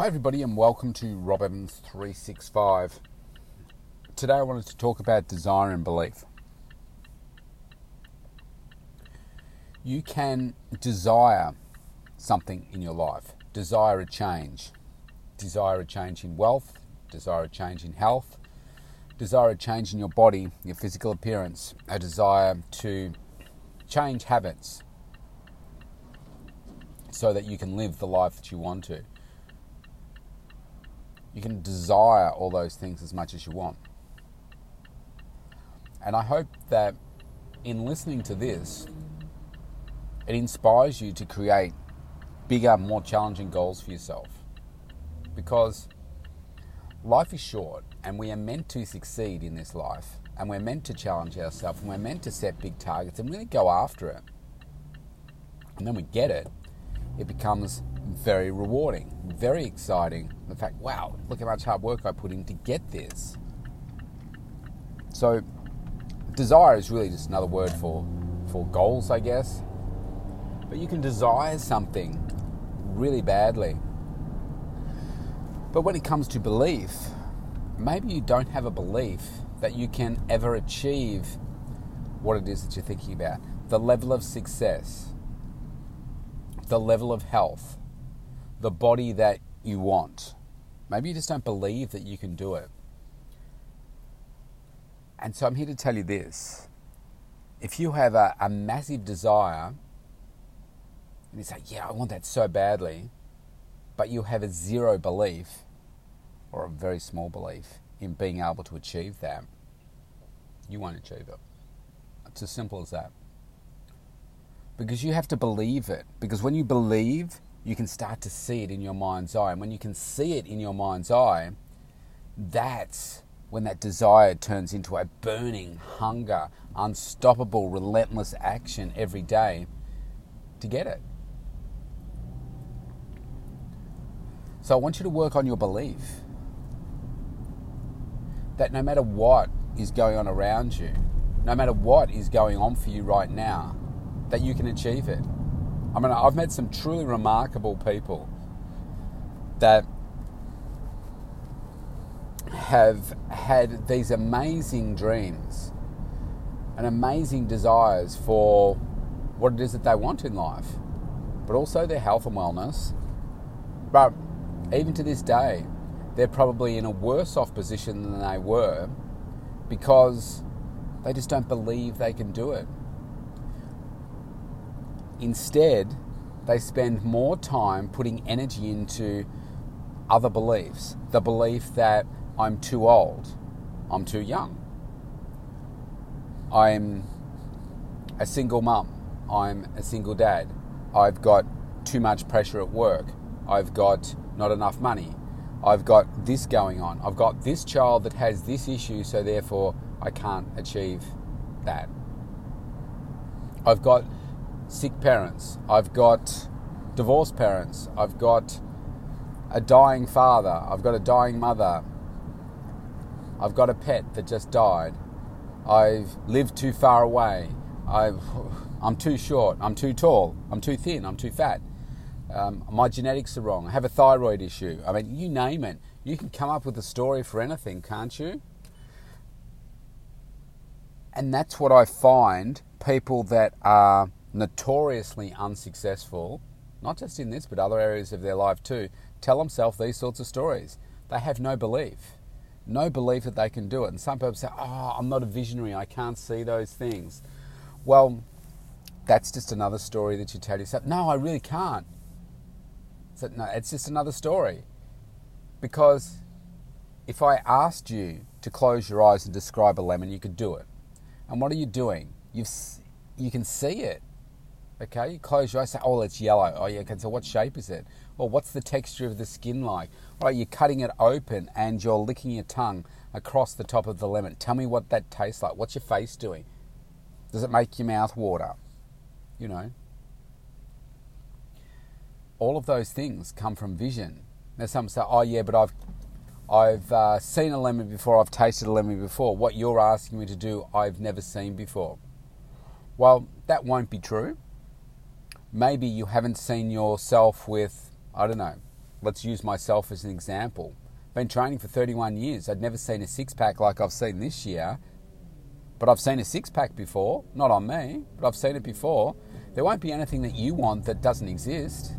Hi, everybody, and welcome to Rob Evans 365. Today, I wanted to talk about desire and belief. You can desire something in your life, desire a change, desire a change in wealth, desire a change in health, desire a change in your body, your physical appearance, a desire to change habits so that you can live the life that you want to. You can desire all those things as much as you want. And I hope that in listening to this, it inspires you to create bigger, more challenging goals for yourself. Because life is short and we are meant to succeed in this life and we're meant to challenge ourselves and we're meant to set big targets and really go after it. And then we get it, it becomes very rewarding, very exciting. The fact, wow, look how much hard work I put in to get this. So, desire is really just another word for, for goals, I guess. But you can desire something really badly. But when it comes to belief, maybe you don't have a belief that you can ever achieve what it is that you're thinking about. The level of success, the level of health, the body that you want. Maybe you just don't believe that you can do it. And so I'm here to tell you this. If you have a, a massive desire, and you say, Yeah, I want that so badly, but you have a zero belief, or a very small belief, in being able to achieve that, you won't achieve it. It's as simple as that. Because you have to believe it. Because when you believe, you can start to see it in your mind's eye. And when you can see it in your mind's eye, that's when that desire turns into a burning hunger, unstoppable, relentless action every day to get it. So I want you to work on your belief that no matter what is going on around you, no matter what is going on for you right now, that you can achieve it. I mean, I've met some truly remarkable people that have had these amazing dreams and amazing desires for what it is that they want in life, but also their health and wellness. But even to this day, they're probably in a worse off position than they were because they just don't believe they can do it. Instead, they spend more time putting energy into other beliefs. The belief that I'm too old, I'm too young, I'm a single mum, I'm a single dad, I've got too much pressure at work, I've got not enough money, I've got this going on, I've got this child that has this issue, so therefore I can't achieve that. I've got sick parents, I've got divorced parents, I've got a dying father, I've got a dying mother, I've got a pet that just died, I've lived too far away, I've, I'm too short, I'm too tall, I'm too thin, I'm too fat, um, my genetics are wrong, I have a thyroid issue. I mean, you name it. You can come up with a story for anything, can't you? And that's what I find people that are notoriously unsuccessful, not just in this, but other areas of their life too, tell themselves these sorts of stories. They have no belief, no belief that they can do it. And some people say, Oh, I'm not a visionary, I can't see those things. Well, that's just another story that you tell yourself. No, I really can't. So, no, it's just another story. Because if I asked you to close your eyes and describe a lemon, you could do it. And what are you doing? You've, you can see it. Okay, you close your eyes, say, oh, it's yellow. Oh, yeah, okay, so what shape is it? Well, what's the texture of the skin like? All right, you're cutting it open and you're licking your tongue across the top of the lemon. Tell me what that tastes like. What's your face doing? Does it make your mouth water? You know? All of those things come from vision. Now, some say, oh, yeah, but I've I've uh, seen a lemon before, I've tasted a lemon before. What you're asking me to do, I've never seen before. Well, that won't be true maybe you haven't seen yourself with, I don't know, let's use myself as an example. Been training for 31 years. I'd never seen a six pack like I've seen this year, but I've seen a six pack before. Not on me, but I've seen it before. There won't be anything that you want that doesn't exist.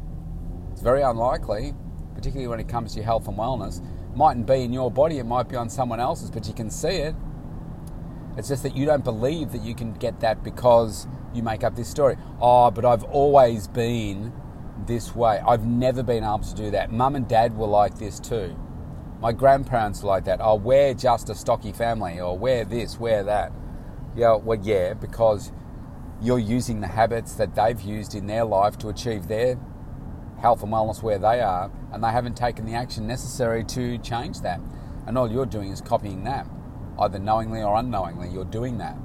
It's very unlikely, particularly when it comes to your health and wellness. Mightn't be in your body, it might be on someone else's, but you can see it. It's just that you don't believe that you can get that because you make up this story. Oh, but I've always been this way. I've never been able to do that. Mum and dad were like this too. My grandparents were like that. Oh, we're just a stocky family, or we're this, we're that. Yeah, well, yeah, because you're using the habits that they've used in their life to achieve their health and wellness where they are, and they haven't taken the action necessary to change that. And all you're doing is copying that, either knowingly or unknowingly, you're doing that.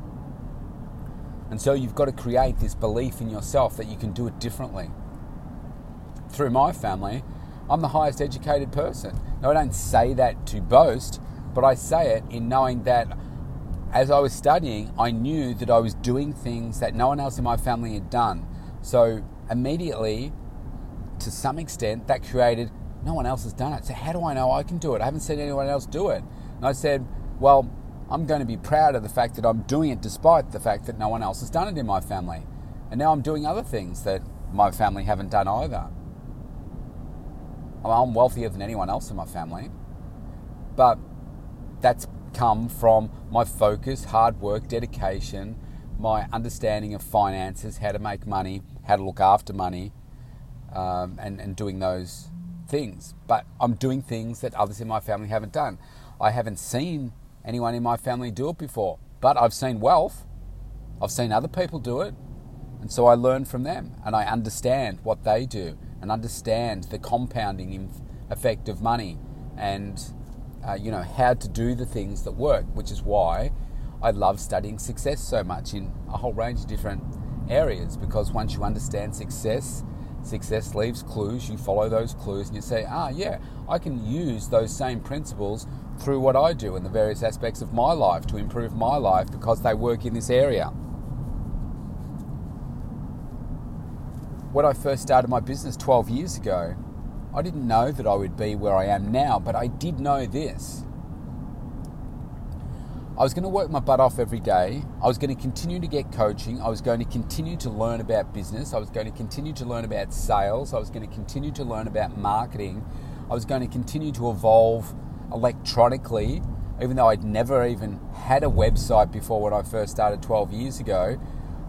And so you've got to create this belief in yourself that you can do it differently. Through my family, I'm the highest educated person. Now, I don't say that to boast, but I say it in knowing that as I was studying, I knew that I was doing things that no one else in my family had done. So immediately, to some extent, that created no one else has done it. So how do I know I can do it? I haven't seen anyone else do it. And I said, well, I'm going to be proud of the fact that I'm doing it despite the fact that no one else has done it in my family. And now I'm doing other things that my family haven't done either. I'm wealthier than anyone else in my family. But that's come from my focus, hard work, dedication, my understanding of finances, how to make money, how to look after money, um, and, and doing those things. But I'm doing things that others in my family haven't done. I haven't seen anyone in my family do it before, but I've seen wealth. I've seen other people do it. And so I learn from them and I understand what they do and understand the compounding effect of money and uh, you know how to do the things that work, which is why I love studying success so much in a whole range of different areas. Because once you understand success, success leaves clues. You follow those clues and you say, ah, yeah, I can use those same principles through what I do in the various aspects of my life to improve my life because they work in this area. When I first started my business 12 years ago, I didn't know that I would be where I am now, but I did know this. I was going to work my butt off every day. I was going to continue to get coaching. I was going to continue to learn about business. I was going to continue to learn about sales. I was going to continue to learn about marketing. I was going to continue to evolve electronically, even though I'd never even had a website before when I first started 12 years ago.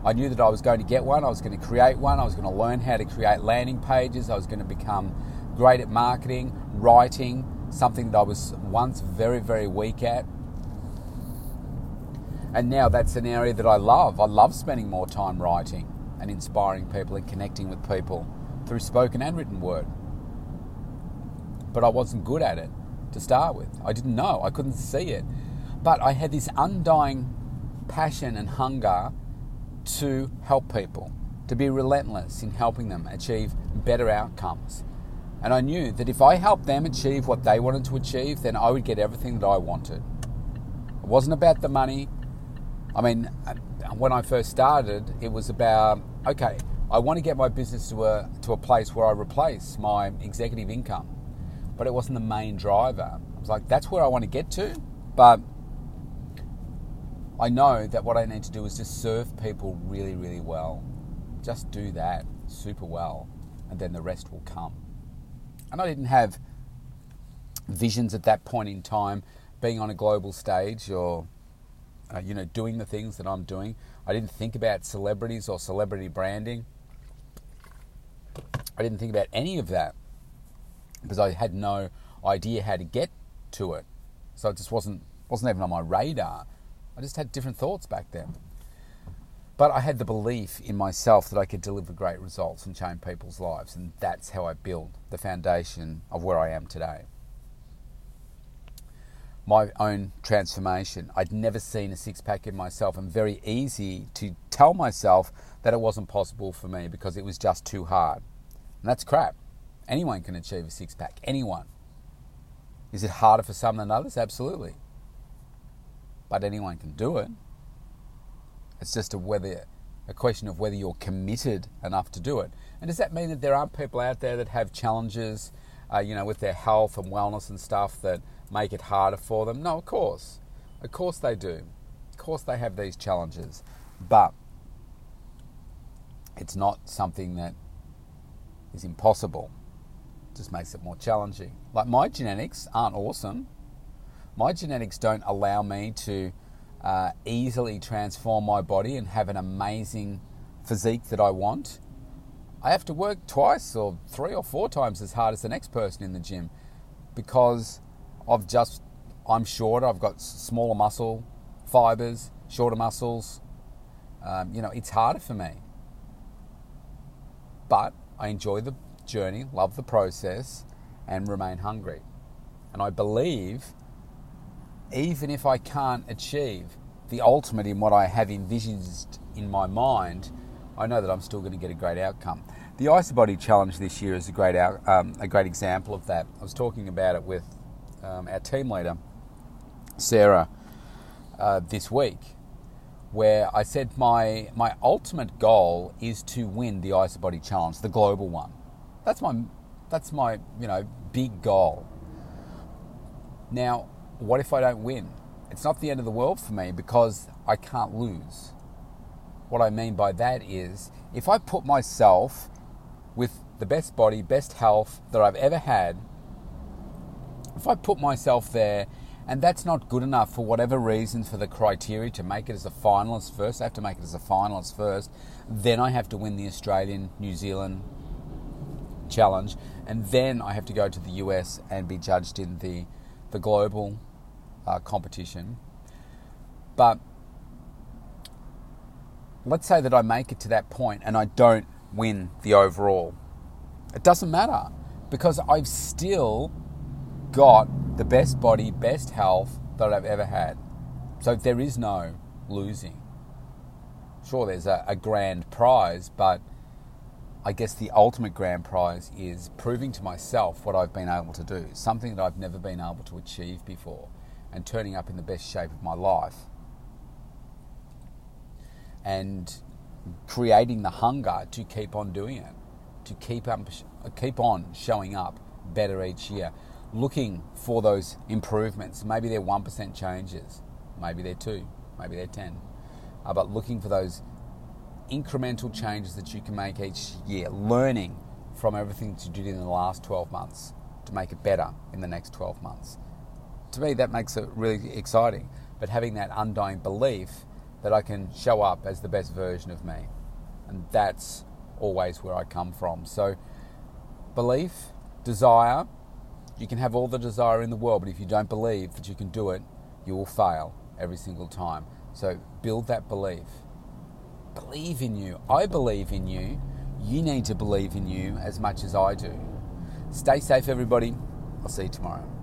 I knew that I was going to get one, I was going to create one, I was going to learn how to create landing pages, I was going to become great at marketing, writing, something that I was once very, very weak at. And now that's an area that I love. I love spending more time writing and inspiring people and connecting with people through spoken and written word. But I wasn't good at it to start with. I didn't know, I couldn't see it. But I had this undying passion and hunger to help people, to be relentless in helping them achieve better outcomes. And I knew that if I helped them achieve what they wanted to achieve, then I would get everything that I wanted. It wasn't about the money. I mean, when I first started, it was about okay, I want to get my business to a to a place where I replace my executive income, but it wasn't the main driver. I was like, that's where I want to get to, but I know that what I need to do is just serve people really, really well. Just do that super well, and then the rest will come. And I didn't have visions at that point in time being on a global stage or uh, you know doing the things that I'm doing. I didn't think about celebrities or celebrity branding. I didn't think about any of that because I had no idea how to get to it. So it just wasn't wasn't even on my radar. I just had different thoughts back then. But I had the belief in myself that I could deliver great results and change people's lives, and that's how I built the foundation of where I am today. My own transformation. I'd never seen a six pack in myself, and very easy to tell myself that it wasn't possible for me because it was just too hard. And that's crap. Anyone can achieve a six pack. Anyone. Is it harder for some than others? Absolutely. But anyone can do it. It's just a whether a question of whether you're committed enough to do it. And does that mean that there aren't people out there that have challenges uh, you know, with their health and wellness and stuff that make it harder for them? No, of course. Of course they do. Of course they have these challenges. But it's not something that is impossible. Just makes it more challenging. Like my genetics aren't awesome. My genetics don't allow me to uh, easily transform my body and have an amazing physique that I want. I have to work twice or three or four times as hard as the next person in the gym because I've just I'm shorter. I've got smaller muscle fibers, shorter muscles. Um, you know, it's harder for me, but I enjoy the journey, love the process, and remain hungry. And I believe, even if I can't achieve the ultimate in what I have envisaged in my mind, I know that I'm still going to get a great outcome. The IsaBody Challenge this year is a great out, um, a great example of that. I was talking about it with um, our team leader, Sarah, uh, this week, where I said my my ultimate goal is to win the IsaBody Challenge, the global one. That's my that's my you know big goal. Now, what if I don't win? It's not the end of the world for me because I can't lose. What I mean by that is if I put myself with the best body, best health that I've ever had, if I put myself there and that's not good enough for whatever reasons for the criteria to make it as a finalist first, I have to make it as a finalist first, then I have to win the Australian, New Zealand challenge, and then I have to go to the US and be judged in the, the global uh, competition. But let's say that I make it to that point and I don't win the overall. It doesn't matter because I've still got the best body, best health that I've ever had. So there is no losing. Sure, there's a, a grand prize, but I guess the ultimate grand prize is proving to myself what I've been able to do, something that I've never been able to achieve before, and turning up in the best shape of my life and creating the hunger to keep on doing it, to keep up, keep on showing up better each year, looking for those improvements. Maybe they're one percent changes, maybe they're two, maybe they're ten, uh, but looking for those incremental changes that you can make each year, learning from everything that you did in the last 12 months to make it better in the next 12 months. To me, that makes it really exciting. But having that undying belief that I can show up as the best version of me. And that's always where I come from. So, belief, desire, you can have all the desire in the world, but if you don't believe that you can do it, you will fail every single time. So, build that belief. Believe in you. I believe in you. You need to believe in you as much as I do. Stay safe, everybody. I'll see you tomorrow.